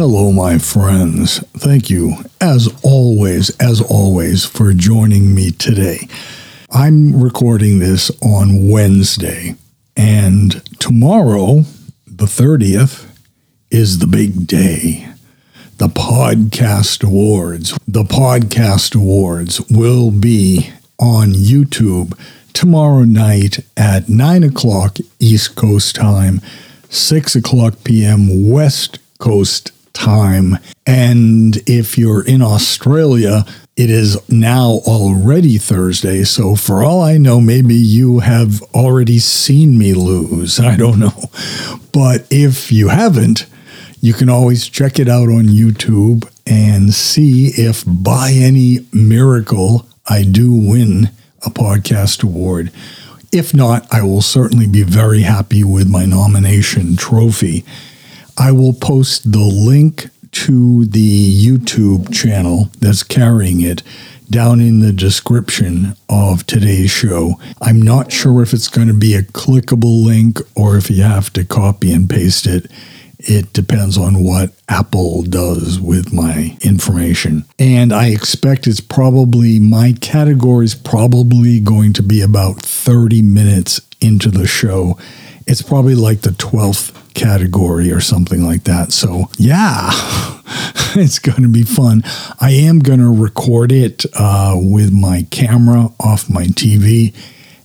Hello, my friends. Thank you, as always, as always, for joining me today. I'm recording this on Wednesday, and tomorrow, the 30th, is the big day. The Podcast Awards. The Podcast Awards will be on YouTube tomorrow night at 9 o'clock East Coast time, 6 o'clock p.m. West Coast time. And if you're in Australia, it is now already Thursday. So, for all I know, maybe you have already seen me lose. I don't know. But if you haven't, you can always check it out on YouTube and see if by any miracle I do win a podcast award. If not, I will certainly be very happy with my nomination trophy. I will post the link to the YouTube channel that's carrying it down in the description of today's show. I'm not sure if it's going to be a clickable link or if you have to copy and paste it. It depends on what Apple does with my information. And I expect it's probably, my category is probably going to be about 30 minutes into the show. It's probably like the 12th category or something like that. So, yeah, it's going to be fun. I am going to record it uh, with my camera off my TV.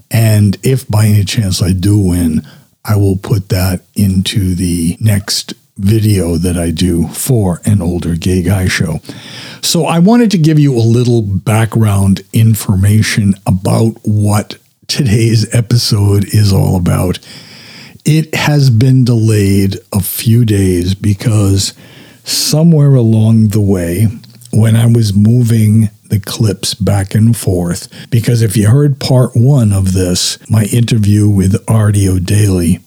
And if by any chance I do win, I will put that into the next video that I do for an older gay guy show. So I wanted to give you a little background information about what today's episode is all about. It has been delayed a few days because somewhere along the way, when I was moving the clips back and forth, because if you heard part one of this, my interview with Artie O'Daly,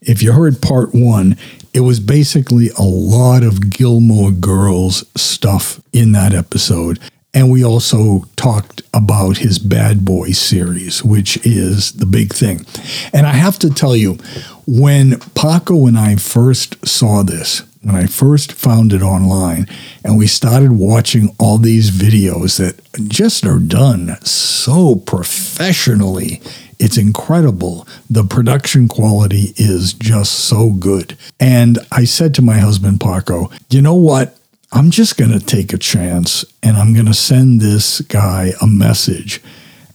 if you heard part one, it was basically a lot of Gilmore Girls stuff in that episode. And we also talked about his Bad Boy series, which is the big thing. And I have to tell you, when Paco and I first saw this, when I first found it online, and we started watching all these videos that just are done so professionally it's incredible. The production quality is just so good. And I said to my husband, Paco, you know what? I'm just going to take a chance and I'm going to send this guy a message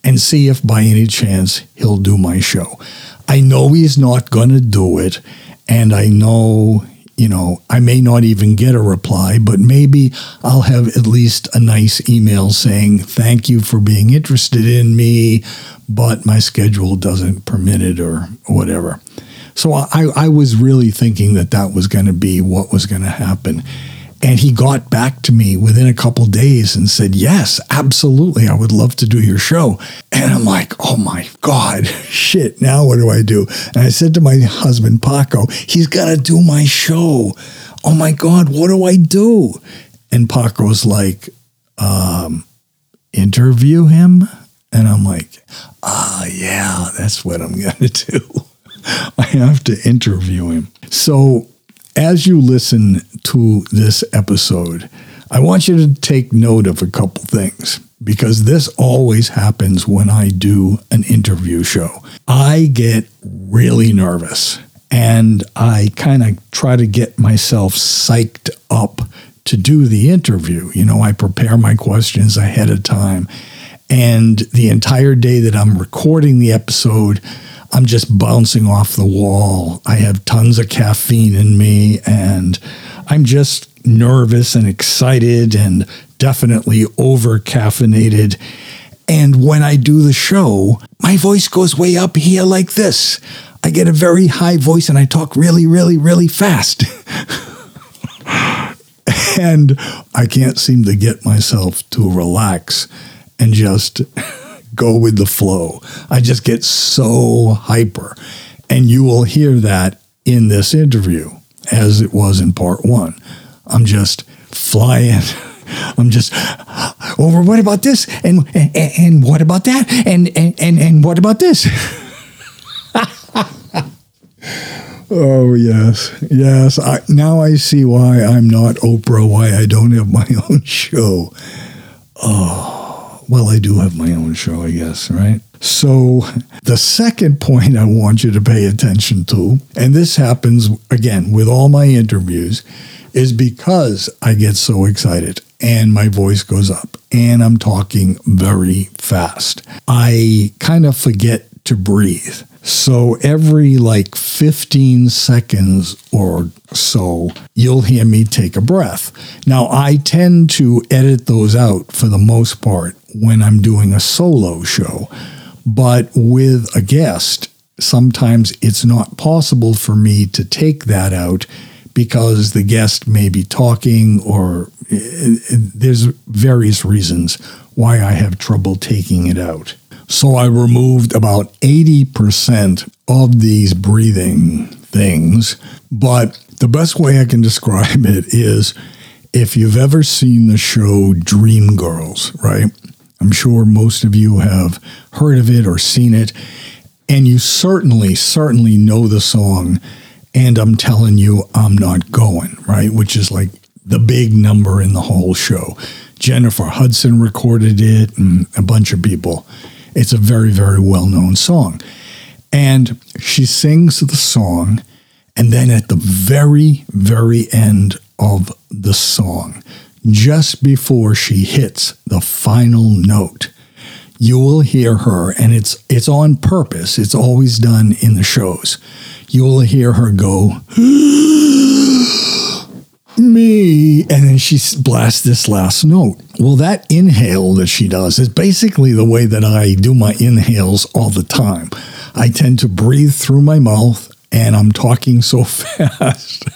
and see if by any chance he'll do my show. I know he's not going to do it. And I know you know, I may not even get a reply, but maybe I'll have at least a nice email saying, Thank you for being interested in me, but my schedule doesn't permit it or whatever. So I, I was really thinking that that was going to be what was going to happen. And he got back to me within a couple days and said, Yes, absolutely. I would love to do your show. And I'm like, Oh my God, shit. Now what do I do? And I said to my husband, Paco, he's going to do my show. Oh my God, what do I do? And Paco's like, um, Interview him? And I'm like, Ah, yeah, that's what I'm going to do. I have to interview him. So as you listen to this episode, I want you to take note of a couple things because this always happens when I do an interview show. I get really nervous and I kind of try to get myself psyched up to do the interview. You know, I prepare my questions ahead of time. And the entire day that I'm recording the episode, I'm just bouncing off the wall. I have tons of caffeine in me and I'm just nervous and excited and definitely over caffeinated. And when I do the show, my voice goes way up here like this. I get a very high voice and I talk really, really, really fast. and I can't seem to get myself to relax and just go with the flow. I just get so hyper. And you will hear that in this interview, as it was in part one. I'm just flying. I'm just oh, over. What about this? And and, and what about that? And and and, and what about this? Oh yes, yes. I, now I see why I'm not Oprah. Why I don't have my own show. Oh, well, I do have my own show, I guess, right? So, the second point I want you to pay attention to, and this happens again with all my interviews, is because I get so excited and my voice goes up and I'm talking very fast. I kind of forget to breathe. So every like 15 seconds or so, you'll hear me take a breath. Now, I tend to edit those out for the most part when I'm doing a solo show, but with a guest, sometimes it's not possible for me to take that out because the guest may be talking or eh, eh, there's various reasons why I have trouble taking it out. So I removed about 80% of these breathing things. But the best way I can describe it is if you've ever seen the show Dreamgirls, right? I'm sure most of you have heard of it or seen it. And you certainly, certainly know the song. And I'm telling you, I'm not going, right? Which is like the big number in the whole show. Jennifer Hudson recorded it and a bunch of people. It's a very, very well known song. And she sings the song. And then at the very, very end of the song, just before she hits the final note, you will hear her, and it's it's on purpose. It's always done in the shows. You will hear her go, me. And then she blasts this last note. Well, that inhale that she does is basically the way that I do my inhales all the time. I tend to breathe through my mouth and I'm talking so fast.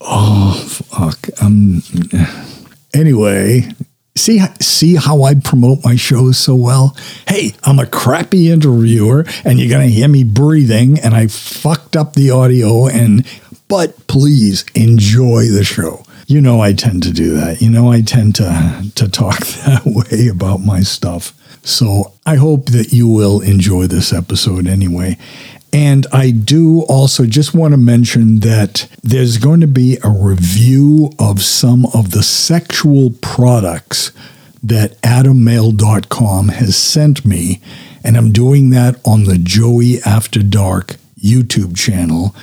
oh, fuck. Um, anyway, see see how I promote my shows so well? Hey, I'm a crappy interviewer and you're going to hear me breathing and I fucked up the audio and but please enjoy the show. You know I tend to do that. You know I tend to to talk that way about my stuff. So I hope that you will enjoy this episode anyway. And I do also just want to mention that there's going to be a review of some of the sexual products that AdamMale.com has sent me. And I'm doing that on the Joey After Dark YouTube channel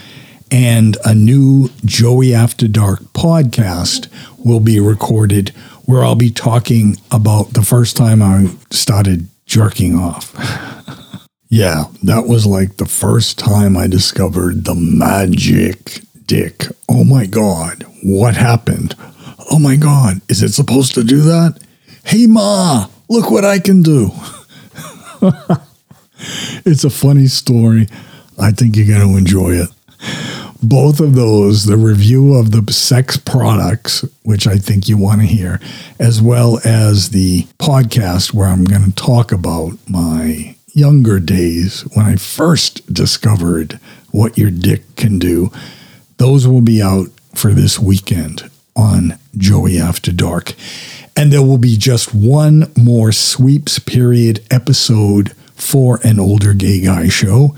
and a new Joey After Dark podcast will be recorded where I'll be talking about the first time I started jerking off. yeah, that was like the first time I discovered the magic dick. Oh my God, what happened? Oh my God, is it supposed to do that? Hey, Ma, look what I can do. it's a funny story. I think you're going to enjoy it both of those, the review of the sex products, which I think you want to hear, as well as the podcast where I'm going to talk about my younger days when I first discovered what your dick can do. Those will be out for this weekend on Joey After Dark. And there will be just one more sweeps period episode for an older gay guy show.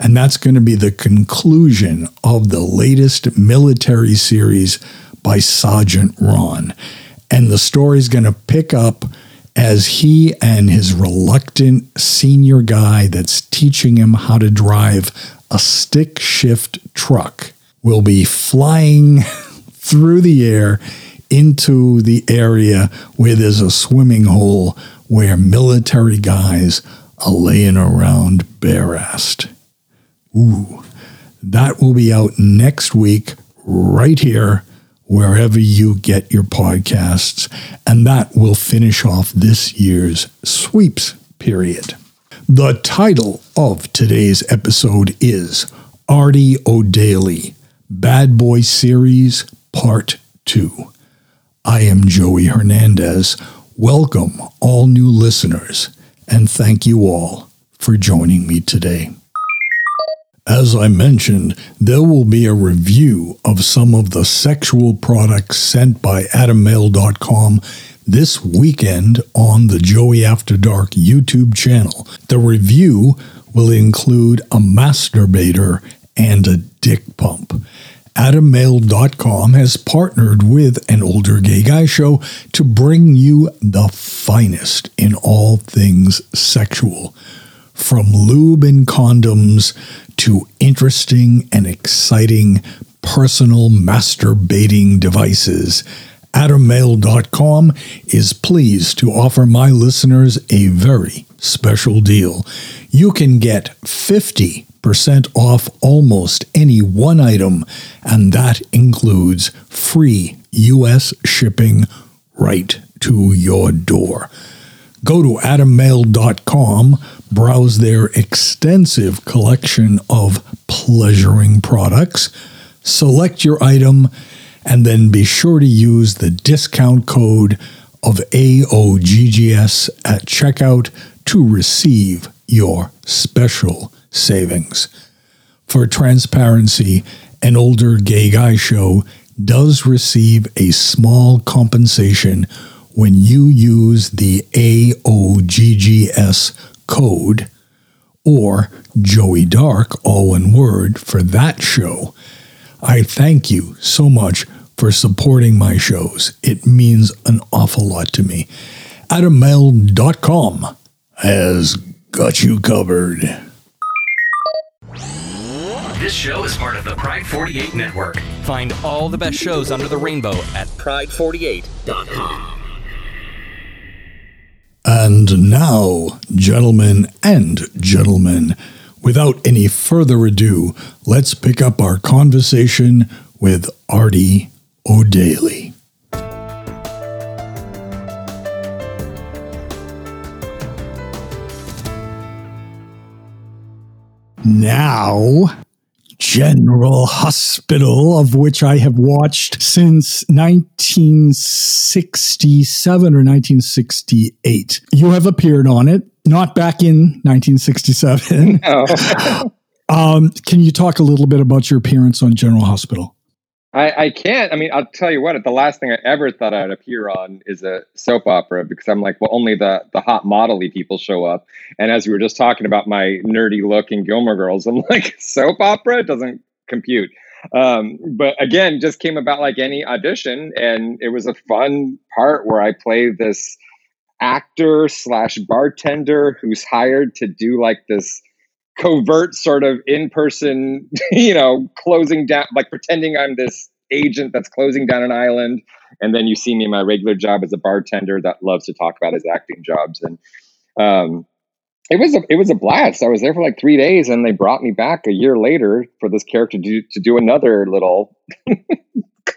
And that's going to be the conclusion of the latest military series by Sergeant Ron. And the story is going to pick up as he and his reluctant senior guy that's teaching him how to drive a stick shift truck will be flying through the air into the area where there's a swimming hole where military guys are laying around bare assed. Ooh, that will be out next week, right here, wherever you get your podcasts. And that will finish off this year's sweeps period. The title of today's episode is Artie O'Daly, Bad Boy Series Part 2. I am Joey Hernandez. Welcome, all new listeners, and thank you all for joining me today. As I mentioned, there will be a review of some of the sexual products sent by AdamMale.com this weekend on the Joey After Dark YouTube channel. The review will include a masturbator and a dick pump. AdamMale.com has partnered with an older gay guy show to bring you the finest in all things sexual. From lube and condoms to interesting and exciting personal masturbating devices. AdamMale.com is pleased to offer my listeners a very special deal. You can get 50% off almost any one item, and that includes free U.S. shipping right to your door. Go to adammale.com, browse their extensive collection of pleasuring products, select your item, and then be sure to use the discount code of AOGGS at checkout to receive your special savings. For transparency, an older gay guy show does receive a small compensation when you use the AOGGS code or Joey Dark, all one word, for that show. I thank you so much for supporting my shows. It means an awful lot to me. AdamMale.com has got you covered. This show is part of the Pride 48 network. Find all the best shows under the rainbow at pride48.com. And now, gentlemen and gentlemen, without any further ado, let's pick up our conversation with Artie O'Daly. Now, General Hospital, of which I have watched since 1967 or 1968. You have appeared on it, not back in 1967. No. um, can you talk a little bit about your appearance on General Hospital? I, I can't. I mean, I'll tell you what. The last thing I ever thought I'd appear on is a soap opera because I'm like, well, only the the hot modelly people show up. And as we were just talking about my nerdy look in Gilmore Girls, I'm like, soap opera doesn't compute. Um, but again, just came about like any audition, and it was a fun part where I play this actor slash bartender who's hired to do like this covert sort of in-person, you know, closing down, like pretending I'm this agent that's closing down an island, and then you see me in my regular job as a bartender that loves to talk about his acting jobs, and um, it was a it was a blast. I was there for like three days, and they brought me back a year later for this character to to do another little.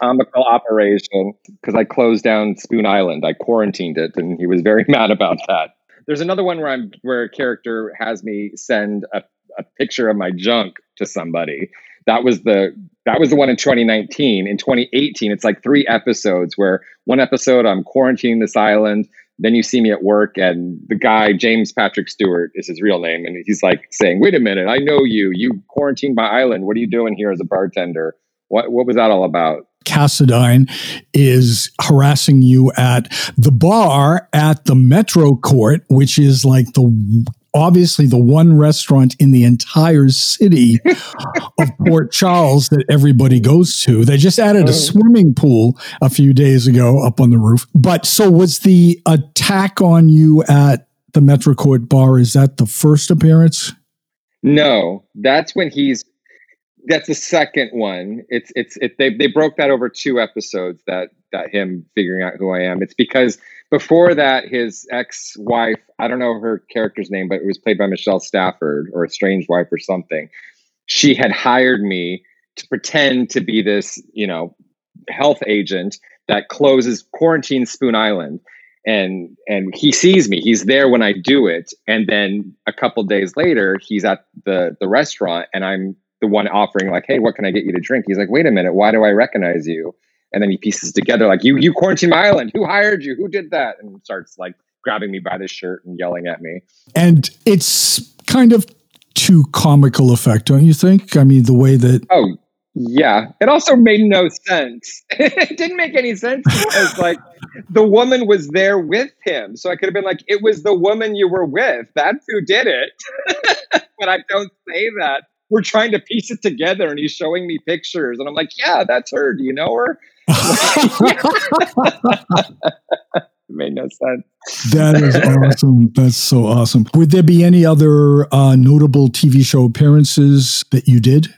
comical operation because I closed down Spoon Island. I quarantined it, and he was very mad about that. There's another one where I'm where a character has me send a a picture of my junk to somebody. That was the that was the one in 2019. In 2018, it's like three episodes where one episode I'm quarantining this island. Then you see me at work, and the guy James Patrick Stuart is his real name, and he's like saying, "Wait a minute, I know you. You quarantined my island. What are you doing here as a bartender? What what was that all about?" Cassadine is harassing you at the bar at the Metro Court, which is like the obviously the one restaurant in the entire city of Port Charles that everybody goes to. They just added a oh. swimming pool a few days ago up on the roof. But so was the attack on you at the Metro Court bar? Is that the first appearance? No, that's when he's. That's the second one. It's it's it, they they broke that over two episodes. That that him figuring out who I am. It's because before that, his ex wife, I don't know her character's name, but it was played by Michelle Stafford or a strange wife or something. She had hired me to pretend to be this, you know, health agent that closes quarantine Spoon Island. And and he sees me. He's there when I do it. And then a couple days later, he's at the the restaurant and I'm the one offering like, hey, what can I get you to drink? He's like, wait a minute, why do I recognize you? And then he pieces together like you you quarantine my island. Who hired you? Who did that? And starts like grabbing me by the shirt and yelling at me. And it's kind of too comical effect don't you think? I mean the way that oh yeah. It also made no sense. It didn't make any sense because like the woman was there with him. So i could have been like it was the woman you were with. That's who did it. But i don't say that. We're trying to piece it together and he's showing me pictures. And I'm like, yeah, that's her. Do you know her? It made no sense. That is awesome. That's so awesome. Would there be any other uh, notable TV show appearances that you did?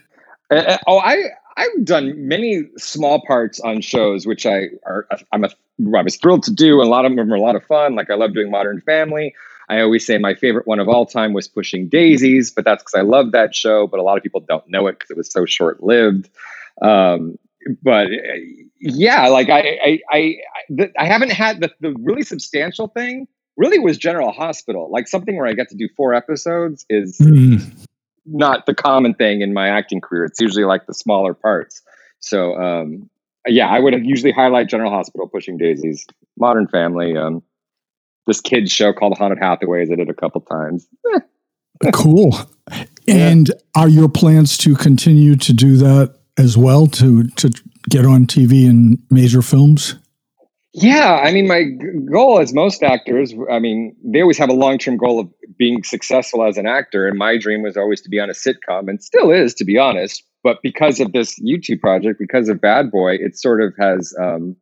Uh, uh, oh, I I've done many small parts on shows, which I are I'm a I was thrilled to do. And a lot of them are a lot of fun. Like I love doing Modern Family. I always say my favorite one of all time was Pushing Daisies, but that's because I love that show. But a lot of people don't know it because it was so short lived. Um, but yeah, like I, I, I, I, I haven't had the, the really substantial thing. Really was General Hospital, like something where I get to do four episodes is mm. not the common thing in my acting career. It's usually like the smaller parts. So um, yeah, I would usually highlight General Hospital, Pushing Daisies, Modern Family, um, this kids show called Haunted Hathaways. I did a couple times. cool. And are your plans to continue to do that as well to to get on TV in major films? Yeah, I mean, my goal, as most actors, I mean, they always have a long term goal of being successful as an actor, and my dream was always to be on a sitcom, and still is, to be honest. But because of this YouTube project, because of Bad Boy, it sort of has um,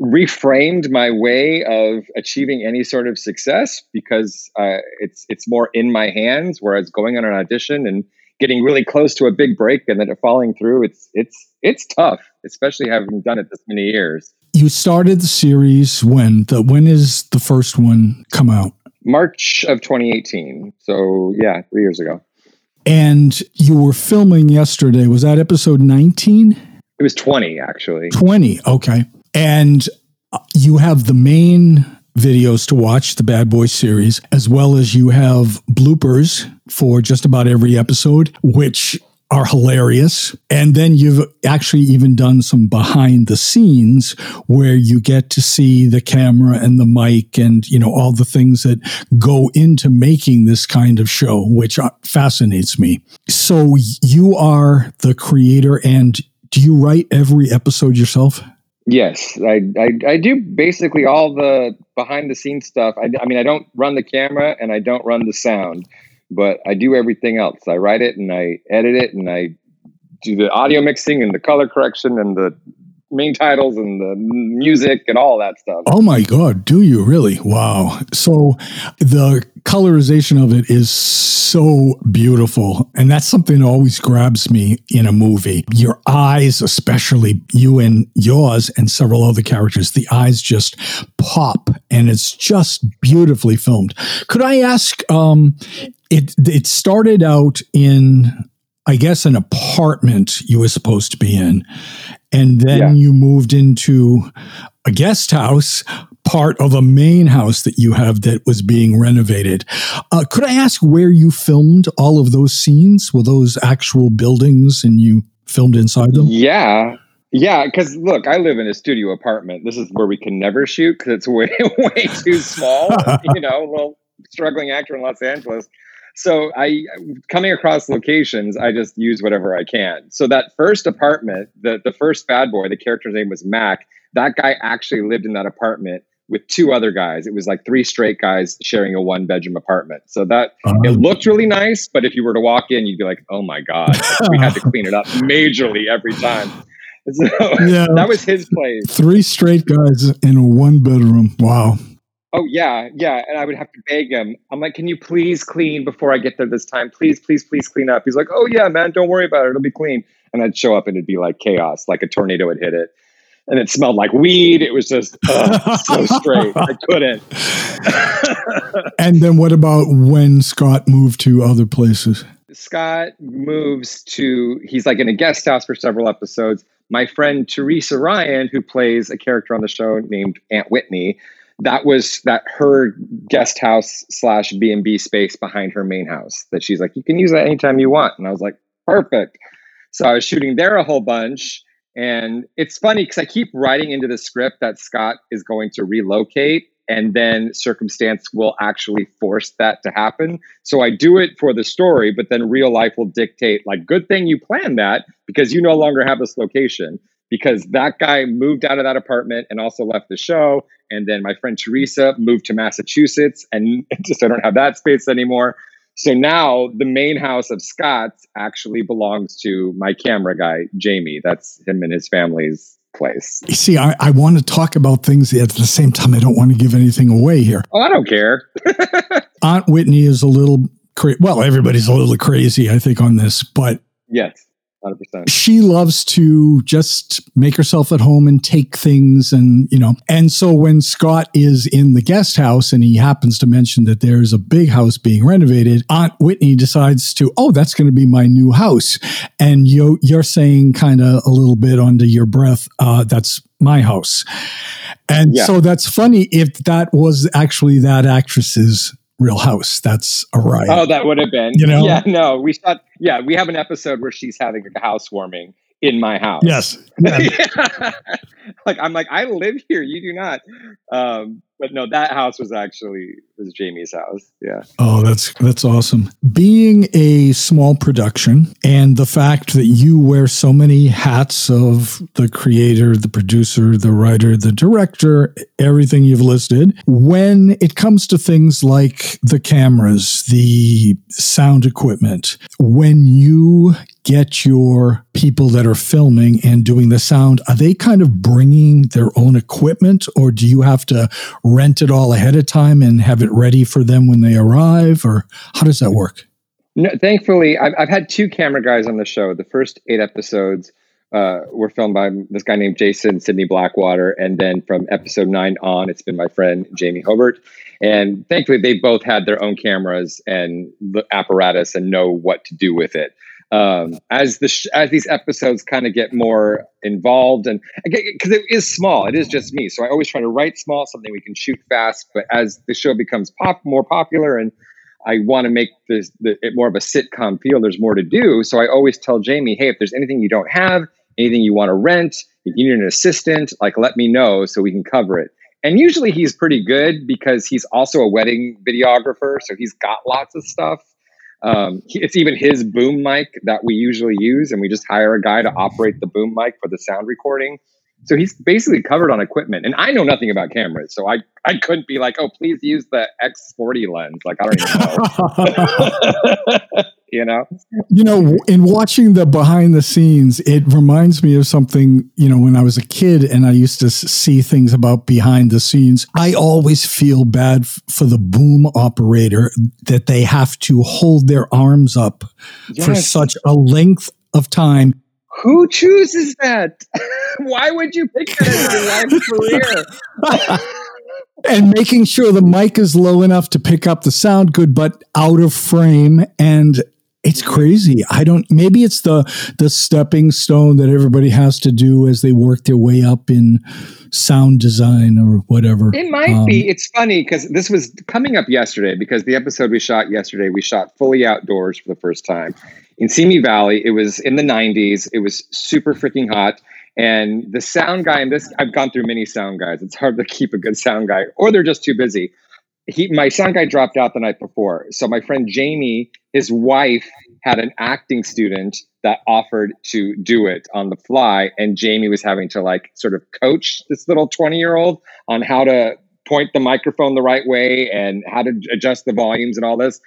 reframed my way of achieving any sort of success because uh, it's it's more in my hands. Whereas going on an audition and getting really close to a big break and then it falling through, it's it's it's tough, especially having done it this many years. You started the series when? The when is the first one come out? March of 2018. So yeah, three years ago. And you were filming yesterday. Was that episode 19? It was 20, actually. 20. Okay. And you have the main videos to watch, the Bad Boy series, as well as you have bloopers for just about every episode, which are hilarious. And then you've actually even done some behind the scenes where you get to see the camera and the mic and, you know, all the things that go into making this kind of show, which fascinates me. So you are the creator and do you write every episode yourself? Yes, I, I, I do basically all the behind the scenes stuff. I, I mean, I don't run the camera and I don't run the sound, but I do everything else. I write it and I edit it and I do the audio mixing and the color correction and the main titles and the music and all that stuff. Oh my God, do you really? Wow. So the colorization of it is so beautiful. And that's something that always grabs me in a movie. Your eyes, especially you and yours and several other characters, the eyes just pop and it's just beautifully filmed. Could I ask, um, it, it started out in I guess an apartment you were supposed to be in and then yeah. you moved into a guest house part of a main house that you have that was being renovated. Uh, could I ask where you filmed all of those scenes? Were those actual buildings and you filmed inside them? Yeah. Yeah, because look, I live in a studio apartment. This is where we can never shoot because it's way, way too small. you know, well, struggling actor in Los Angeles. So I coming across locations, I just use whatever I can. So that first apartment, the the first bad boy, the character's name was Mac. That guy actually lived in that apartment with two other guys. It was like three straight guys sharing a one bedroom apartment. So that uh-huh. it looked really nice, but if you were to walk in, you'd be like, "Oh my god!" we had to clean it up majorly every time. So yeah, that was his place. Three straight guys in a one bedroom. Wow. Oh yeah, yeah. And I would have to beg him. I'm like, can you please clean before I get there this time? Please, please, please clean up. He's like, oh yeah, man, don't worry about it. It'll be clean. And I'd show up and it'd be like chaos, like a tornado had hit it. And it smelled like weed. It was just uh, so straight. I couldn't. and then what about when Scott moved to other places? Scott moves to, he's like in a guest house for several episodes. My friend Teresa Ryan, who plays a character on the show named Aunt Whitney, that was that her guest house slash B and B space behind her main house. That she's like, you can use that anytime you want, and I was like, perfect. So I was shooting there a whole bunch, and it's funny because I keep writing into the script that Scott is going to relocate, and then circumstance will actually force that to happen. So I do it for the story, but then real life will dictate. Like, good thing you planned that because you no longer have this location because that guy moved out of that apartment and also left the show. And then my friend Teresa moved to Massachusetts and just I don't have that space anymore. So now the main house of Scott's actually belongs to my camera guy, Jamie. That's him and his family's place. You see, I, I want to talk about things at the same time. I don't want to give anything away here. Oh, I don't care. Aunt Whitney is a little crazy. well, everybody's a little crazy, I think, on this, but yes. 100%. She loves to just make herself at home and take things and, you know. And so when Scott is in the guest house and he happens to mention that there's a big house being renovated, Aunt Whitney decides to, oh, that's going to be my new house. And you, you're saying kind of a little bit under your breath, uh, that's my house. And yeah. so that's funny if that was actually that actress's Real House. That's a riot. Oh, that would have been. You know? Yeah, no, we shot. Yeah, we have an episode where she's having a housewarming in my house. Yes. Yeah. like I'm like I live here. You do not. Um, but no, that house was actually was Jamie's house. Yeah. Oh, that's that's awesome. Being a small production and the fact that you wear so many hats of the creator, the producer, the writer, the director, everything you've listed, when it comes to things like the cameras, the sound equipment, when you get your people that are filming and doing the sound, are they kind of bringing their own equipment or do you have to rent it all ahead of time and have it ready for them when they arrive or how does that work? No, thankfully, I've, I've had two camera guys on the show. The first eight episodes uh, were filmed by this guy named Jason Sidney Blackwater. And then from episode nine on, it's been my friend Jamie Hobart. And thankfully, they both had their own cameras and the apparatus and know what to do with it um, as the sh- as these episodes kind of get more involved and because it is small it is just me so i always try to write small something we can shoot fast but as the show becomes pop more popular and i want to make this the, it more of a sitcom feel there's more to do so i always tell jamie hey if there's anything you don't have anything you want to rent if you need an assistant like let me know so we can cover it. And usually he's pretty good because he's also a wedding videographer so he's got lots of stuff um, it's even his boom mic that we usually use, and we just hire a guy to operate the boom mic for the sound recording. So he's basically covered on equipment, and I know nothing about cameras, so I I couldn't be like, oh, please use the X40 lens. Like I don't even know. you know? You know in watching the behind the scenes it reminds me of something you know when i was a kid and i used to see things about behind the scenes i always feel bad for the boom operator that they have to hold their arms up yes. for such a length of time. Who chooses that? Why would you pick that as your life career? And making sure the mic is low enough to pick up the sound good but out of frame and it's crazy. I don't. Maybe it's the the stepping stone that everybody has to do as they work their way up in sound design or whatever. It might um, be. It's funny because this was coming up yesterday because the episode we shot yesterday we shot fully outdoors for the first time in Simi Valley. It was in the '90s. It was super freaking hot. And the sound guy, and this, I've gone through many sound guys. It's hard to keep a good sound guy, or they're just too busy he my sound guy dropped out the night before. So my friend Jamie, his wife had an acting student that offered to do it on the fly. And Jamie was having to like sort of coach this little 20-year-old on how to point the microphone the right way and how to adjust the volumes and all this.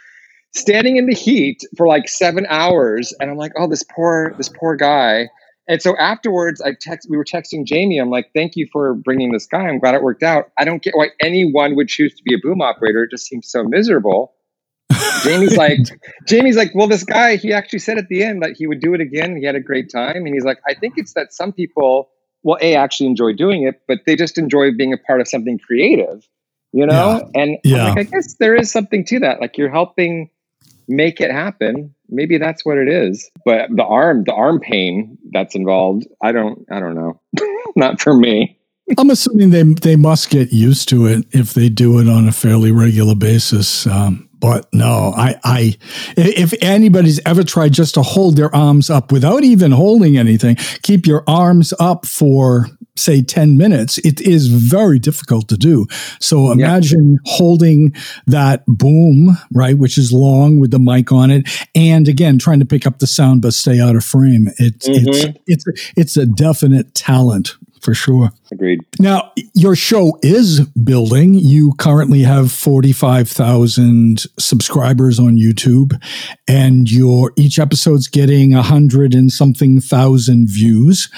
Standing in the heat for like 7 hours. And I'm like oh this poor this poor guy and so afterwards, I text. We were texting Jamie. I'm like, "Thank you for bringing this guy. I'm glad it worked out. I don't get why anyone would choose to be a boom operator. It just seems so miserable." Jamie's like, Jamie's like, well, this guy, he actually said at the end that he would do it again. He had a great time, and he's like, I think it's that some people, well, a actually enjoy doing it, but they just enjoy being a part of something creative, you know. Yeah. And yeah. Like, I guess there is something to that. Like you're helping make it happen maybe that's what it is. But the arm the arm pain that's involved i don't i don't know. Not for me. I'm assuming they they must get used to it if they do it on a fairly regular basis um, but no i i if anybody's ever tried just to hold their arms up without even holding anything keep your arms up for say 10 minutes, it is very difficult to do. So imagine yeah. holding that boom, right, which is long with the mic on it, and again trying to pick up the sound but stay out of frame. It's mm-hmm. it's it's it's a definite talent for sure. Agreed. Now, your show is building. You currently have 45,000 subscribers on YouTube, and your each episode's getting a hundred and something thousand views.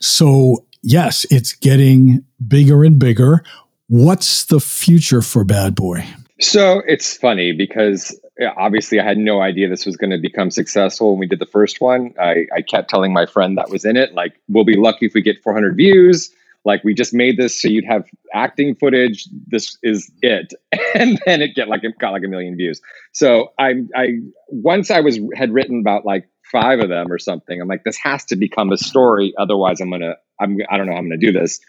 So, yes, it's getting bigger and bigger. What's the future for Bad Boy? So it's funny because obviously I had no idea this was going to become successful when we did the first one. I, I kept telling my friend that was in it, like, we'll be lucky if we get 400 views. Like, we just made this so you'd have acting footage. This is it. And then it get like it got like a million views. So I I once I was had written about like five of them or something. I'm like, this has to become a story. Otherwise, I'm gonna I'm I don't know how I'm gonna do this.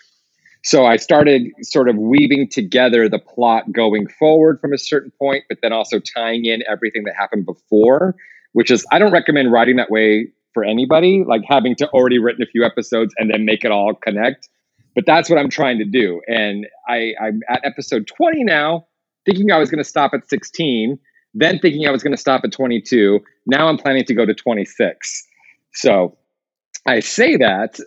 So I started sort of weaving together the plot going forward from a certain point, but then also tying in everything that happened before, which is, I don't recommend writing that way for anybody, like having to already written a few episodes and then make it all connect. But that's what I'm trying to do. And I, I'm at episode 20 now, thinking I was going to stop at 16, then thinking I was going to stop at 22. Now I'm planning to go to 26. So I say that,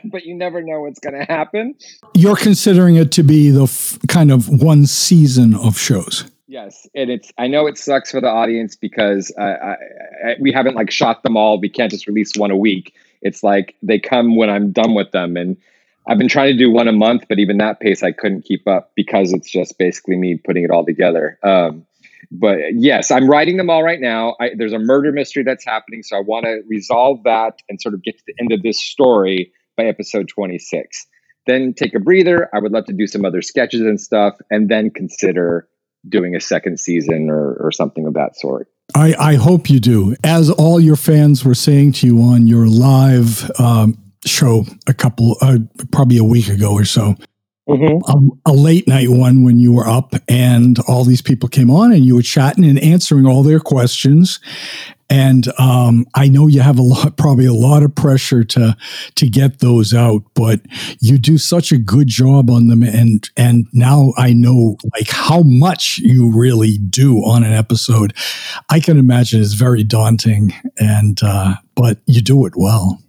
but you never know what's going to happen. You're considering it to be the f- kind of one season of shows. Yes, and it's. I know it sucks for the audience because uh, I, I, we haven't like shot them all. We can't just release one a week. It's like they come when I'm done with them, and I've been trying to do one a month, but even that pace I couldn't keep up because it's just basically me putting it all together. Um, but yes, I'm writing them all right now. I, there's a murder mystery that's happening, so I want to resolve that and sort of get to the end of this story by episode 26. Then take a breather. I would love to do some other sketches and stuff, and then consider doing a second season or, or something of that sort. I, I hope you do. As all your fans were saying to you on your live um, show a couple, uh, probably a week ago or so, Mm-hmm. a late night one when you were up and all these people came on and you were chatting and answering all their questions. And um, I know you have a lot, probably a lot of pressure to to get those out, but you do such a good job on them. And and now I know like how much you really do on an episode. I can imagine it's very daunting, and uh, but you do it well.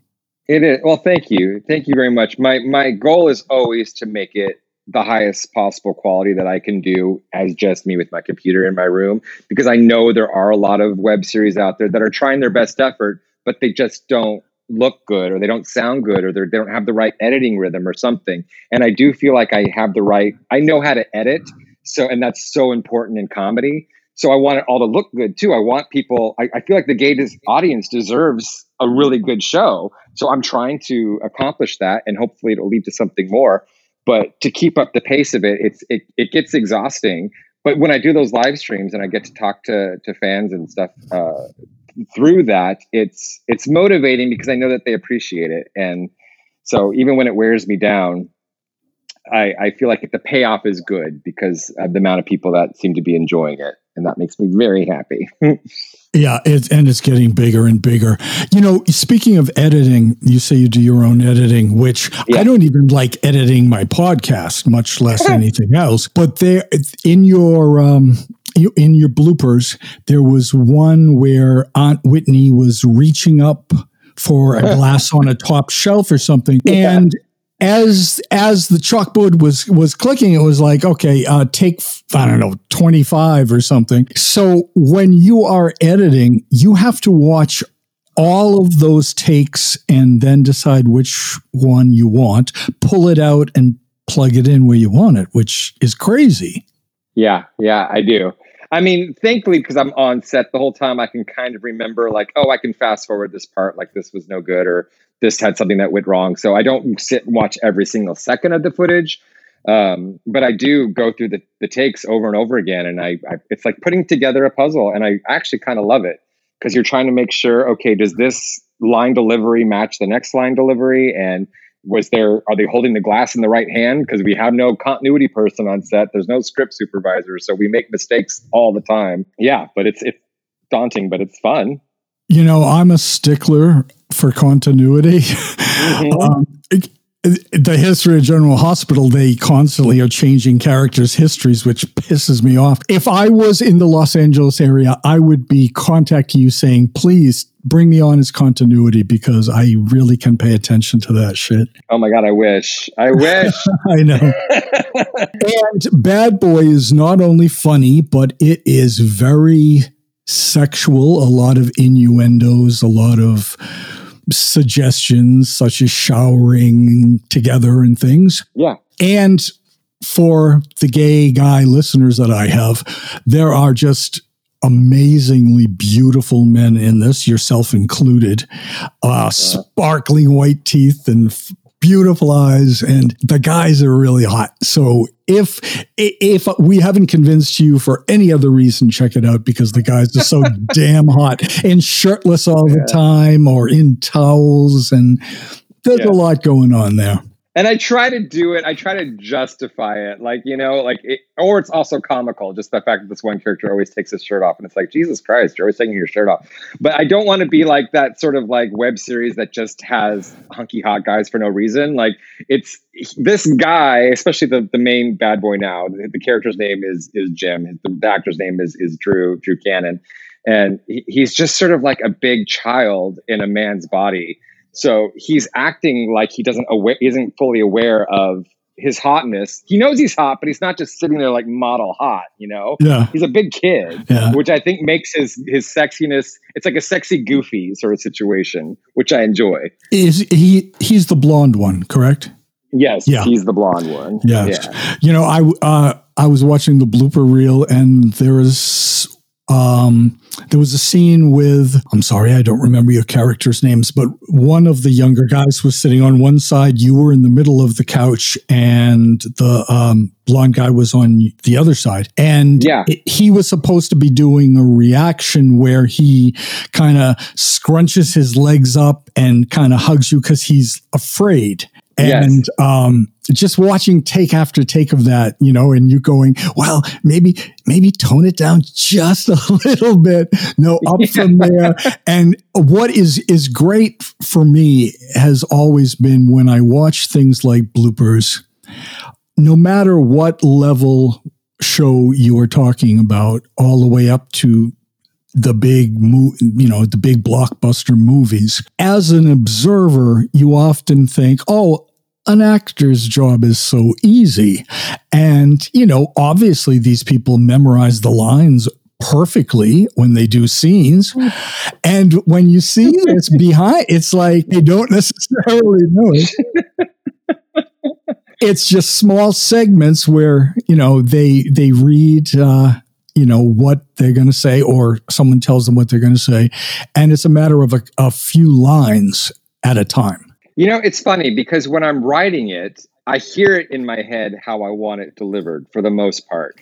It is. Well, thank you. Thank you very much. My my goal is always to make it the highest possible quality that I can do as just me with my computer in my room because I know there are a lot of web series out there that are trying their best effort, but they just don't look good or they don't sound good or they don't have the right editing rhythm or something. And I do feel like I have the right, I know how to edit. So, and that's so important in comedy. So I want it all to look good too. I want people, I, I feel like the gay audience deserves a really good show. So I'm trying to accomplish that, and hopefully it'll lead to something more. But to keep up the pace of it, it's it, it gets exhausting. But when I do those live streams and I get to talk to to fans and stuff uh, through that, it's it's motivating because I know that they appreciate it. And so even when it wears me down, I, I feel like the payoff is good because of the amount of people that seem to be enjoying it, and that makes me very happy. Yeah, it's, and it's getting bigger and bigger. You know, speaking of editing, you say you do your own editing, which yeah. I don't even like editing my podcast, much less anything else. But there, in your um, in your bloopers, there was one where Aunt Whitney was reaching up for a glass on a top shelf or something, yeah. and as as the chalkboard was was clicking, it was like, okay, uh, take I don't know twenty five or something. So when you are editing, you have to watch all of those takes and then decide which one you want, pull it out and plug it in where you want it, which is crazy. Yeah, yeah, I do. I mean, thankfully, because I'm on set the whole time, I can kind of remember, like, oh, I can fast forward this part, like this was no good, or this had something that went wrong. So I don't sit and watch every single second of the footage. Um, but I do go through the, the takes over and over again. And I, I it's like putting together a puzzle. And I actually kind of love it because you're trying to make sure, okay, does this line delivery match the next line delivery? And was there, are they holding the glass in the right hand? Because we have no continuity person on set. There's no script supervisor. So we make mistakes all the time. Yeah, but it's, it's daunting, but it's fun. You know, I'm a stickler for continuity. Mm-hmm. um, the history of General Hospital, they constantly are changing characters' histories, which pisses me off. If I was in the Los Angeles area, I would be contacting you saying, please bring me on as continuity because I really can pay attention to that shit. Oh my god, I wish. I wish. I know. and Bad Boy is not only funny, but it is very sexual, a lot of innuendos, a lot of suggestions such as showering together and things. Yeah. And for the gay guy listeners that I have, there are just amazingly beautiful men in this, yourself included, uh, sparkling white teeth and f- beautiful eyes, and the guys are really hot. So if if we haven't convinced you for any other reason, check it out because the guys are so damn hot and shirtless all the time or in towels, and there's yeah. a lot going on there and I try to do it. I try to justify it, like you know, like it, or it's also comical. Just the fact that this one character always takes his shirt off, and it's like Jesus Christ, you're always taking your shirt off. But I don't want to be like that sort of like web series that just has hunky hot guys for no reason. Like it's this guy, especially the the main bad boy now. The, the character's name is is Jim. The, actor's name is is Drew Drew Cannon, and he, he's just sort of like a big child in a man's body so he's acting like he doesn't aware, isn't fully aware of his hotness. He knows he's hot, but he's not just sitting there like model hot, you know? Yeah. He's a big kid, yeah. which I think makes his his sexiness, it's like a sexy goofy sort of situation, which I enjoy. Is he he's the blonde one, correct? Yes, yeah. he's the blonde one. Yes. Yeah. You know, I uh I was watching the blooper reel and there was um, there was a scene with, I'm sorry, I don't remember your characters' names, but one of the younger guys was sitting on one side. You were in the middle of the couch, and the um, blonde guy was on the other side. And yeah. It, he was supposed to be doing a reaction where he kind of scrunches his legs up and kind of hugs you because he's afraid and yes. um, just watching take after take of that, you know, and you going, well, maybe maybe tone it down just a little bit, no, up from there. And what is is great for me has always been when I watch things like bloopers, no matter what level show you are talking about, all the way up to the big, mo- you know, the big blockbuster movies. As an observer, you often think, oh, an actor's job is so easy. And, you know, obviously these people memorize the lines perfectly when they do scenes. And when you see this behind, it's like they don't necessarily know it. it's just small segments where, you know, they they read uh, you know what they're going to say or someone tells them what they're going to say and it's a matter of a, a few lines at a time you know, it's funny because when I'm writing it, I hear it in my head how I want it delivered for the most part.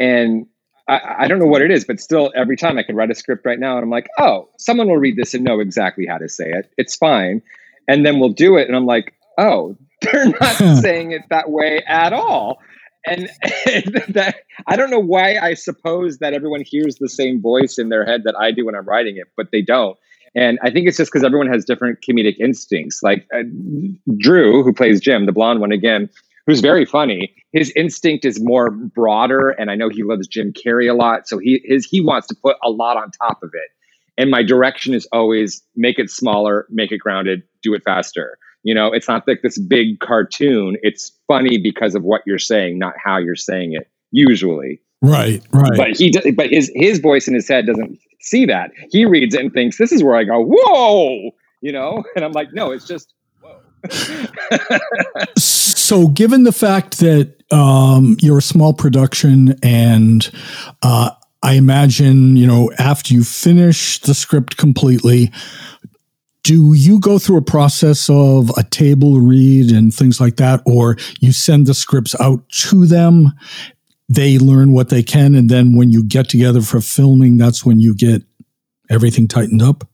And I, I, don't know what it is, but still, every time I can write a script right now and I'm like, oh, someone will read this and know exactly how to say it. It's fine. And then we'll do it. And I'm like, oh, they're not saying it that way at all. And, and that I don't know why I suppose that everyone hears the same voice in their head that I do when I'm writing it, but they don't. And I think it's just because everyone has different comedic instincts. Like uh, Drew, who plays Jim, the blonde one again, who's very funny. His instinct is more broader, and I know he loves Jim Carrey a lot, so he his he wants to put a lot on top of it. And my direction is always make it smaller, make it grounded, do it faster. You know, it's not like this big cartoon. It's funny because of what you're saying, not how you're saying it. Usually, right, right. But he, but his his voice in his head doesn't see that. He reads it and thinks, this is where I go, whoa, you know? And I'm like, no, it's just, whoa. so, given the fact that um, you're a small production and uh, I imagine, you know, after you finish the script completely, do you go through a process of a table read and things like that, or you send the scripts out to them? They learn what they can and then when you get together for filming that's when you get everything tightened up?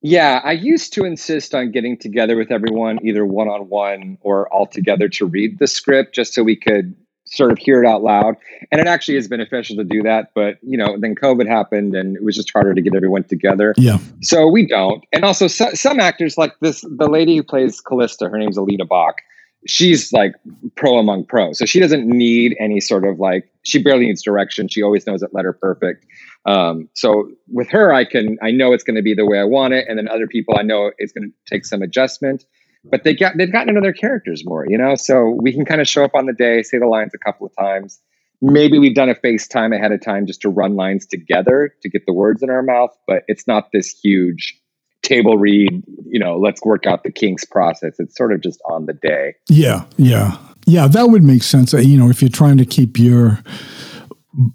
Yeah i used to insist on getting together with everyone either one-on-one or all together to read the script just so we could sort of hear it out loud and it actually is beneficial to do that but you know then covid happened and it was just harder to get everyone together yeah so we don't and also so, some actors like this the lady who plays calista her name's alina bach she's like pro among pros. So she doesn't need any sort of like she barely needs direction. She always knows it letter perfect. Um, so with her, I can I know it's going to be the way I want it, and then other people I know it's going to take some adjustment. But they got they've gotten to know their characters more, you know. So we can kind of show up on the day, say the lines a couple of times. Maybe we've done a FaceTime ahead of time just to run lines together to get the words in our mouth, but it's not this huge table read, you know, let's work out the kinks process. It's sort of just on the day. Yeah, yeah. Yeah, that would make sense. You know, if you're trying to keep your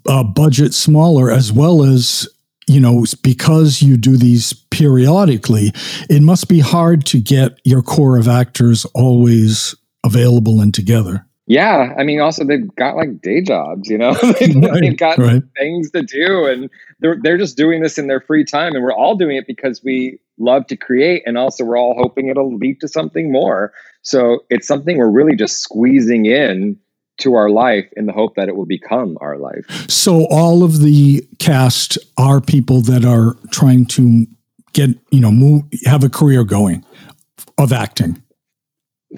uh, budget smaller as well as you know, because you do these periodically, it must be hard to get your core of actors always available and together. Yeah, I mean, also they've got like day jobs, you know, they've, right, they've got right. things to do, and they're they're just doing this in their free time, and we're all doing it because we love to create, and also we're all hoping it'll lead to something more. So it's something we're really just squeezing in to our life in the hope that it will become our life. So all of the cast are people that are trying to get, you know, move have a career going of acting.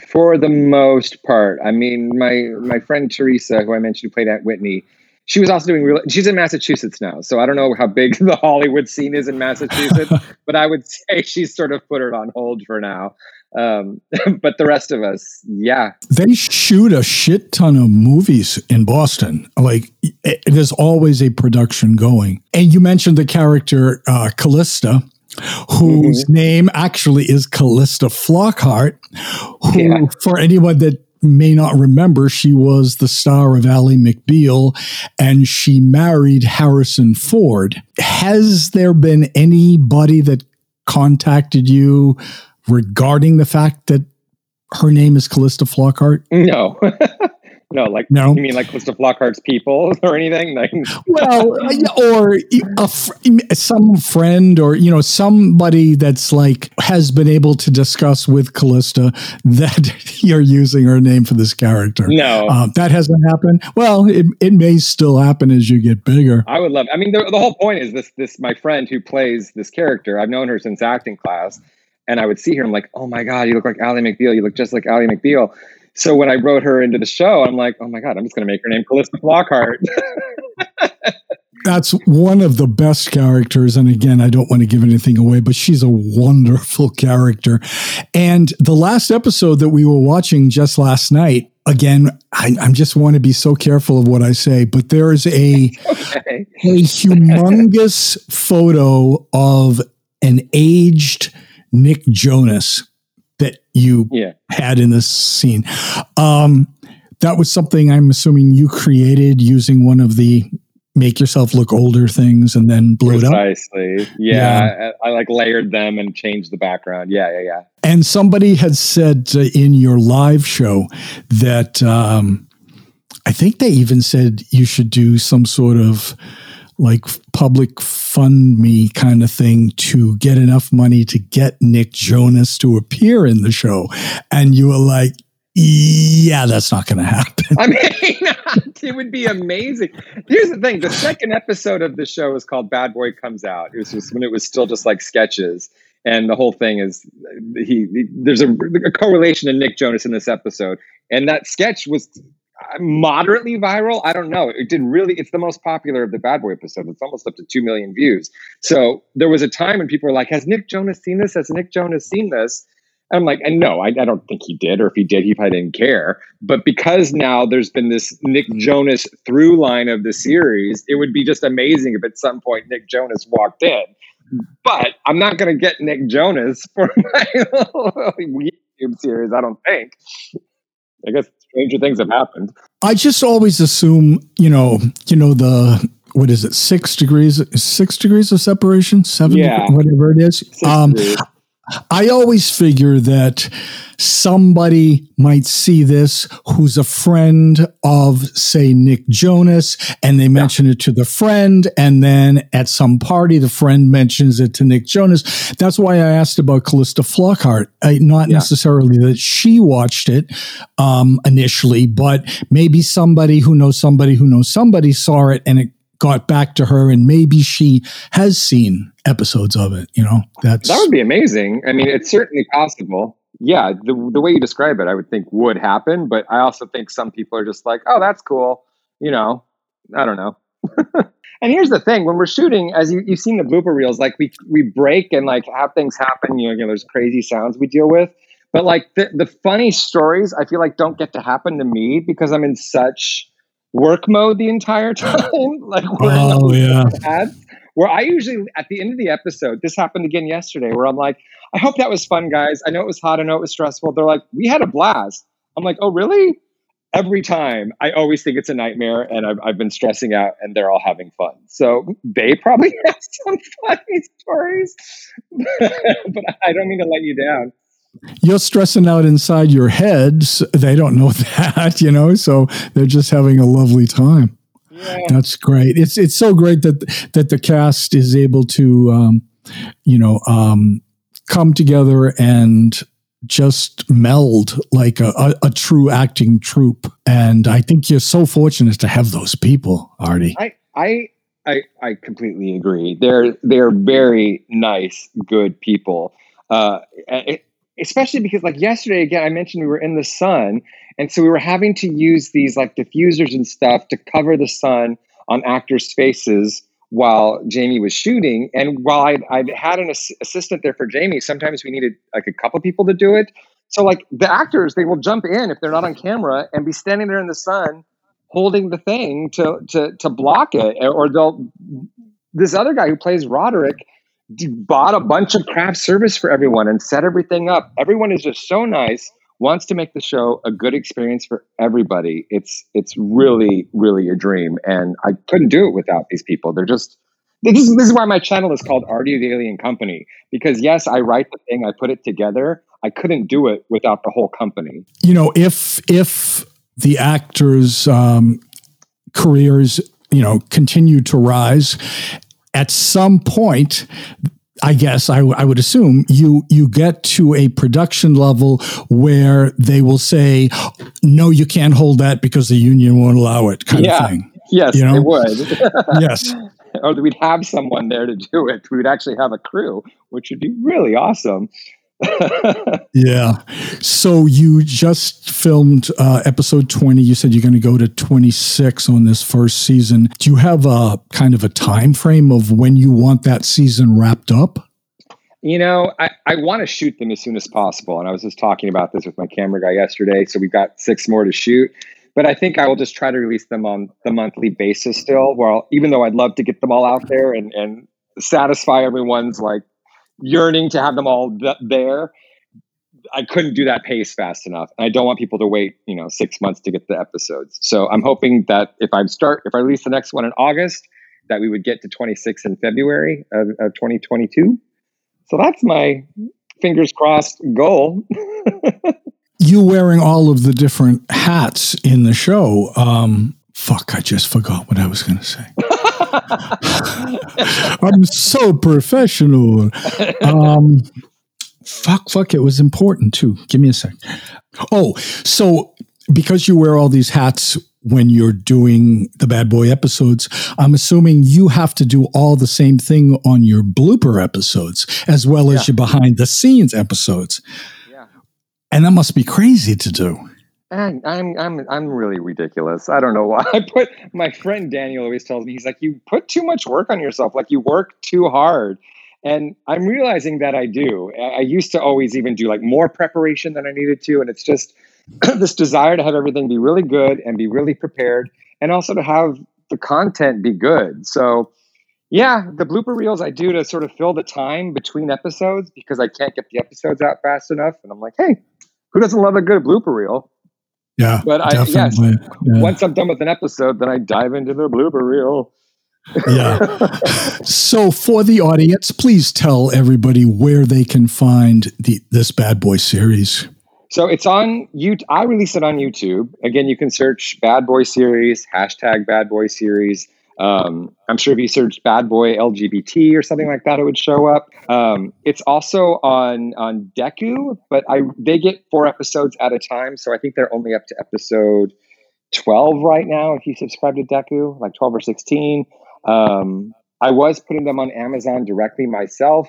For the most part. I mean, my my friend Teresa, who I mentioned who played at Whitney, she was also doing real she's in Massachusetts now. So I don't know how big the Hollywood scene is in Massachusetts, but I would say she's sort of put it on hold for now. Um, but the rest of us, yeah. They shoot a shit ton of movies in Boston. Like it, there's always a production going. And you mentioned the character uh, Calista, whose mm-hmm. name actually is Calista Flockhart, who, yeah. for anyone that may not remember, she was the star of Ally McBeal and she married Harrison Ford. Has there been anybody that contacted you regarding the fact that her name is Calista Flockhart? No. no, like no. You mean like Calista Flockhart's people or anything? Like, well, or a fr- some friend or you know somebody that's like has been able to discuss with Calista that you're using her name for this character. No, uh, that hasn't happened. Well, it, it may still happen as you get bigger. I would love. I mean, the, the whole point is this. This my friend who plays this character. I've known her since acting class and I would see her. I'm like, oh my god, you look like Ally McBeal. You look just like Ally McBeal. So when I wrote her into the show, I'm like, oh my god, I'm just going to make her name Calista Flockhart. That's one of the best characters. And again, I don't want to give anything away, but she's a wonderful character. And the last episode that we were watching just last night, again, I, I just want to be so careful of what I say, but there is a, okay. a humongous photo of an aged Nick Jonas that you yeah. had in this scene. Um, that was something I'm assuming you created using one of the make yourself look older things and then blew Precisely. it up. Precisely. Yeah. yeah. I, I, like layered them and changed the background. Yeah, yeah, yeah. And somebody had said uh, in your live show that um, I think they even said you should do some sort of like public fund me kind of thing to get enough money to get Nick Jonas to appear in the show. And you were like, yeah, that's not going to happen. I mean, it would be amazing. Here's the thing: the second episode of the show is called "Bad Boy Comes Out." It was just when it was still just like sketches, and the whole thing is he. he there's a, a correlation to Nick Jonas in this episode, and that sketch was moderately viral. I don't know. It did really. It's the most popular of the Bad Boy episodes. It's almost up to two million views. So there was a time when people were like, "Has Nick Jonas seen this? Has Nick Jonas seen this?" And I'm like, and no, I, I don't think he did, or if he did, he probably didn't care. But because now there's been this Nick Jonas through line of the series, it would be just amazing if at some point Nick Jonas walked in. But I'm not going to get Nick Jonas for my YouTube series. I don't think. I guess stranger things have happened. I just always assume, you know, you know the what is it, six degrees, six degrees of separation, seven, yeah. whatever it is. Um, I always figure that somebody might see this who's a friend of, say, Nick Jonas, and they mention yeah. it to the friend, and then at some party, the friend mentions it to Nick Jonas. That's why I asked about Calista Flockhart. I, not yeah. necessarily that she watched it um, initially, but maybe somebody who knows somebody who knows somebody saw it, and it got back to her and maybe she has seen episodes of it you know that's that would be amazing i mean it's certainly possible yeah, the the way you describe it, I would think would happen. But I also think some people are just like, oh, that's cool. You know, I don't know. and here's the thing: when we're shooting, as you, you've seen the blooper reels, like we we break and like have things happen. You know, you know there's crazy sounds we deal with. But like the, the funny stories, I feel like don't get to happen to me because I'm in such work mode the entire time. like, oh yeah, ads, where I usually at the end of the episode, this happened again yesterday, where I'm like, I hope that was fun, guys. I know it was hot. I know it was stressful. They're like, we had a blast. I'm like, oh really? Every time, I always think it's a nightmare, and I've, I've been stressing out, and they're all having fun. So they probably have some funny stories, but I don't mean to let you down you're stressing out inside your heads. They don't know that, you know, so they're just having a lovely time. Yeah. That's great. It's it's so great that that the cast is able to, um, you know, um, come together and just meld like a, a, a, true acting troupe. And I think you're so fortunate to have those people, Artie. I I I, I completely agree. They're they're very nice, good people. Uh, it, especially because like yesterday again i mentioned we were in the sun and so we were having to use these like diffusers and stuff to cover the sun on actors faces while jamie was shooting. And while i'd, I'd had an ass- assistant there for jamie sometimes we needed like a couple people to do it. So like the actors they will jump in if they're not on camera and be standing there in the sun holding the thing to to to block it or they'll this other guy who plays roderick bought a bunch of craft service for everyone and set everything up. Everyone is just so nice, wants to make the show a good experience for everybody. It's it's really really a dream, and I couldn't do it without these people. They're just this is, this is why my channel is called Artie O'Daly and Company because yes, I write the thing, I put it together. I couldn't do it without the whole company. You know, if if the actors' um, careers you know continue to rise at some point I guess I, I would assume you you get to a production level where they will say, "No, you can't hold that because the union won't allow it," kind yeah. of thing. Yes, you know? they would. yes, or we'd have someone there to do it. We'd actually have a crew, which would be really awesome. yeah. So you just filmed uh, episode 20. You said you're going to go to 26 on this first season. Do you have a kind of a time frame of when you want that season wrapped up? You know, I, I want to shoot them as soon as possible. And I was just talking about this with my camera guy yesterday. So we've got six more to shoot. But I think I will just try to release them on the monthly basis still. Well, even though I'd love to get them all out there and, and satisfy everyone's like yearning to have them all th- there. I couldn't do that pace fast enough. And I don't want people to wait, you know, six months to get the episodes. So I'm hoping that if I start, if I release the next one in August, that we would get to 26 in February of, of 2022. So that's my fingers crossed goal. you wearing all of the different hats in the show. Um, fuck, I just forgot what I was going to say. I'm so professional. Um, fuck, fuck, it was important too. Give me a sec. Oh, so because you wear all these hats when you're doing the bad boy episodes, I'm assuming you have to do all the same thing on your blooper episodes as well as yeah. your behind the scenes episodes. Yeah. And that must be crazy to do. Eh, I'm I'm I'm really ridiculous. I don't know why. I put my friend Daniel always tells me he's like you put too much work on yourself. Like you work too hard. And I'm realizing that I do. I used to always even do like more preparation than I needed to and it's just this desire to have everything be really good and be really prepared and also to have the content be good. So yeah, the blooper reels I do to sort of fill the time between episodes because I can't get the episodes out fast enough and I'm like, "Hey, who doesn't love a good blooper reel?" Yeah, but I yes, yeah. once I'm done with an episode, then I dive into the blooper reel. yeah. so for the audience, please tell everybody where they can find the this Bad Boy series. So it's on you. I release it on YouTube. Again, you can search Bad Boy series hashtag Bad Boy series. Um, I'm sure if you searched "bad boy LGBT" or something like that, it would show up. Um, it's also on on Dekkoo, but I they get four episodes at a time, so I think they're only up to episode 12 right now. If you subscribe to Dekkoo, like 12 or 16, um, I was putting them on Amazon directly myself,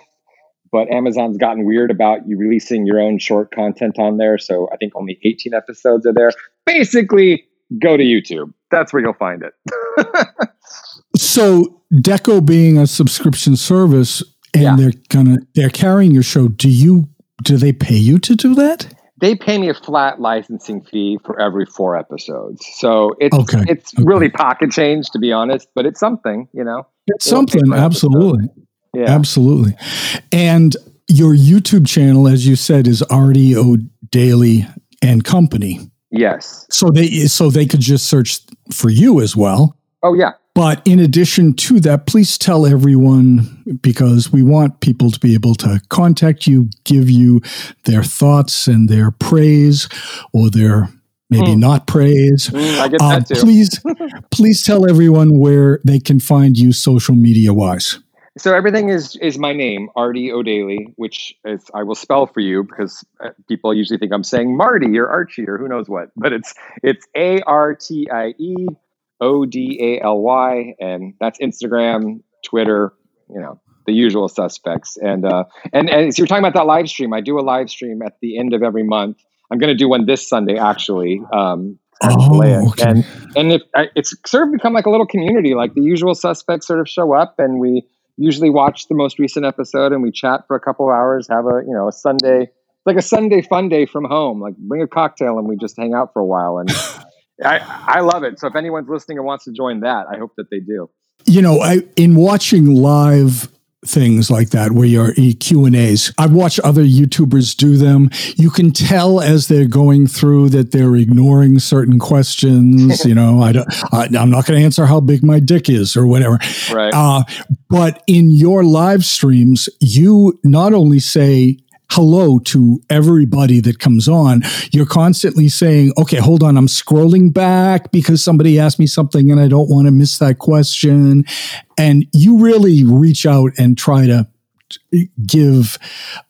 but Amazon's gotten weird about you releasing your own short content on there. So I think only 18 episodes are there. Basically, go to YouTube. That's where you'll find it. so Dekkoo being a subscription service and yeah. they're gonna they're carrying your show, do you do they pay you to do that? They pay me a flat licensing fee for every four episodes. So it's okay. it's okay. really pocket change to be honest, but it's something, you know. It's something, absolutely. Yeah. Absolutely. And your YouTube channel, as you said, is Artie Daly and Company. Yes. So they so they could just search for you as well. Oh yeah. But in addition to that, please tell everyone because we want people to be able to contact you, give you their thoughts and their praise or their maybe mm. not praise. Mm, I get that uh, too. please, please tell everyone where they can find you social media wise. So everything is is my name, Artie O'Daly, which is I will spell for you because uh, people usually think I'm saying Marty or Archie or who knows what, but it's it's A R T I E O D A L Y, and that's Instagram, Twitter, you know, the usual suspects. And uh, and and so you're talking about that live stream. I do a live stream at the end of every month. I'm going to do one this Sunday actually. Um, oh, okay. And and it's sort of become like a little community. Like the usual suspects sort of show up, and we usually watch the most recent episode and we chat for a couple of hours, have a, you know, a Sunday, like a Sunday fun day from home, like bring a cocktail and we just hang out for a while. And I, I love it. So if anyone's listening and wants to join that, I hope that they do. You know, I, in watching live things like that where you're Q and A's. I've watched other YouTubers do them. You can tell as they're going through that they're ignoring certain questions. you know, I don't, I, am not going to answer how big my dick is or whatever. Right. Uh, but in your live streams, you not only say hello to everybody that comes on, you're constantly saying, okay, hold on, I'm scrolling back because somebody asked me something and I don't want to miss that question. And you really reach out and try to give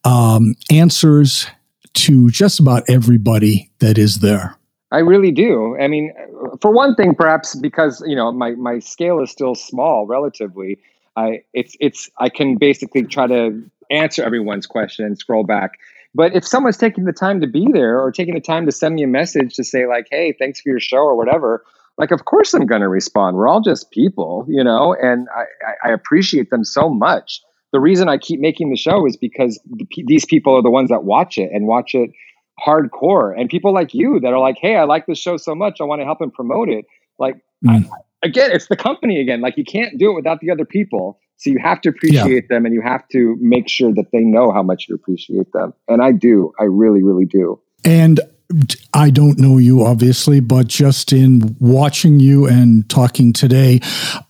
um, answers to just about everybody that is there. I really do. I mean, for one thing, perhaps because you know my my scale is still small relatively. I it's it's I can basically try to answer everyone's question and scroll back. But if someone's taking the time to be there or taking the time to send me a message to say, like, hey, thanks for your show or whatever, like, of course I'm going to respond. We're all just people, you know, and I, I appreciate them so much. The reason I keep making the show is because these people are the ones that watch it and watch it hardcore. And people like you that are like, hey, I like this show so much. I want to help and promote it. Like, mm. I, again, it's the company again. Like, you can't do it without the other people. So you have to appreciate yeah. them and you have to make sure that they know how much you appreciate them. And I do. I really, really do. And I don't know you, obviously, but just in watching you and talking today,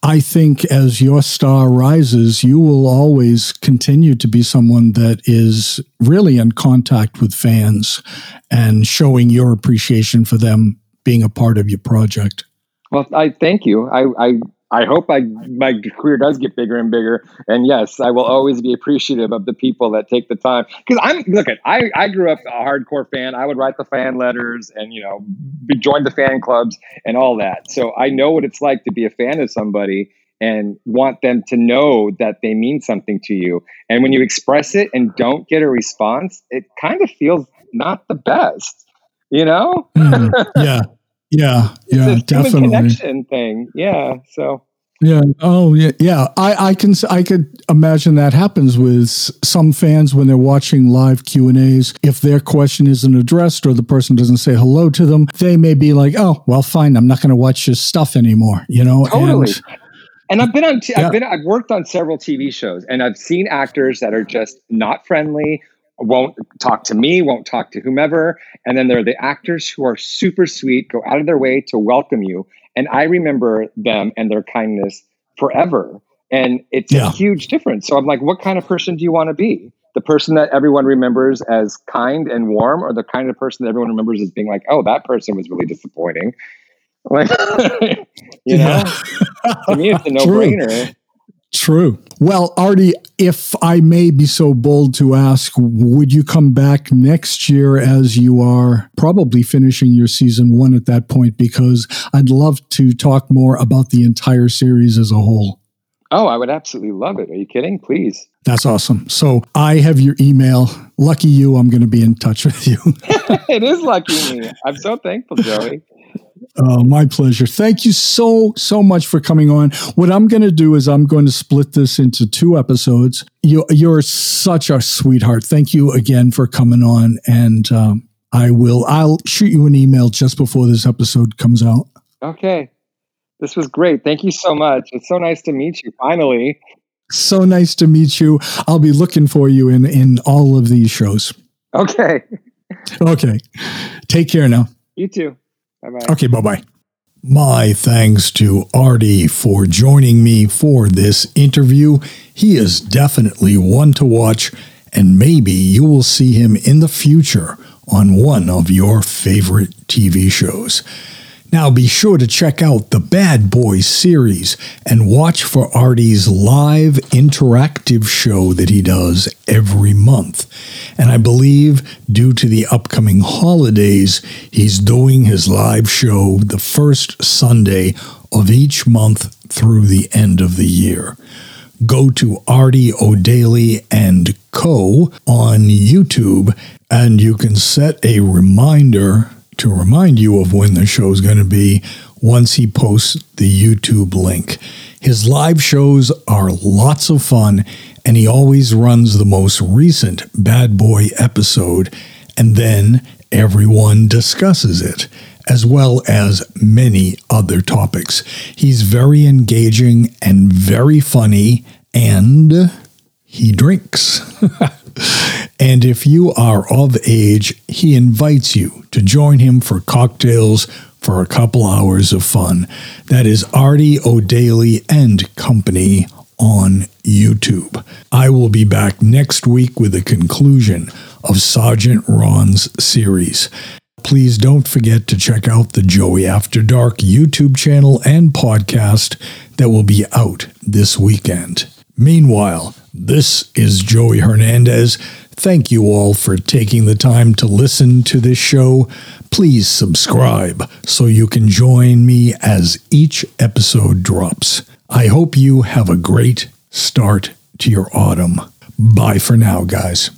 I think as your star rises, you will always continue to be someone that is really in contact with fans and showing your appreciation for them being a part of your project. Well, I thank you. I, I I hope I, my career does get bigger and bigger. And yes, I will always be appreciative of the people that take the time. Because I'm look at I, I grew up a hardcore fan. I would write the fan letters and you know join the fan clubs and all that. So I know what it's like to be a fan of somebody and want them to know that they mean something to you. And when you express it and don't get a response, it kind of feels not the best. You know? Mm, yeah. Yeah, yeah, it's definitely. connection thing. Yeah, so. Yeah. Oh, yeah. Yeah. I, I can. I could imagine that happens with some fans when they're watching live Q and A's. If their question isn't addressed or the person doesn't say hello to them, they may be like, "Oh, well, fine. I'm not going to watch this stuff anymore." You know. Totally. And, and I've been on. T- yeah. I've been. I've worked on several TV shows, and I've seen actors that are just not friendly won't talk to me, won't talk to whomever. And then there are the actors who are super sweet, go out of their way to welcome you. And I remember them and their kindness forever. And it's yeah. a huge difference. So I'm like, what kind of person do you want to be? The person that everyone remembers as kind and warm, or the kind of person that everyone remembers as being like, oh, that person was really disappointing. Like, you know, to me, it's a no brainer. True. Well, Artie, if I may be so bold to ask, would you come back next year as you are probably finishing your season one at that point? Because I'd love to talk more about the entire series as a whole. Oh, I would absolutely love it. Are you kidding? Please. That's awesome. So I have your email. Lucky you, I'm going to be in touch with you. it is lucky me. I'm so thankful, Joey. Uh, my pleasure. Thank you so, so much for coming on. What I'm going to do is I'm going to split this into two episodes. You, you're such a sweetheart. Thank you again for coming on. And um, I will, I'll shoot you an email just before this episode comes out. Okay. This was great. Thank you so much. It's so nice to meet you finally. So nice to meet you. I'll be looking for you in, in all of these shows. Okay. Okay. Take care now. You too. Bye bye. Okay, bye bye. My thanks to Artie for joining me for this interview. He is definitely one to watch, and maybe you will see him in the future on one of your favorite TV shows. Now be sure to check out the Bad Boys series and watch for Artie's live interactive show that he does every month. And I believe due to the upcoming holidays, he's doing his live show the first Sunday of each month through the end of the year. Go to Artie O'Daly and Co. on YouTube and you can set a reminder to remind you of when the show is going to be once he posts the YouTube link. His live shows are lots of fun, and he always runs the most recent Bad Boy episode, and then everyone discusses it, as well as many other topics. He's very engaging and very funny, and he drinks. and if you are of age, he invites you to join him for cocktails for a couple hours of fun. That is Artie O'Daly and Company on YouTube. I will be back next week with the conclusion of Sergeant Ron's series. Please don't forget to check out the Joey After Dark YouTube channel and podcast that will be out this weekend. Meanwhile, this is Joey Hernandez. Thank you all for taking the time to listen to this show. Please subscribe so you can join me as each episode drops. I hope you have a great start to your autumn. Bye for now, guys.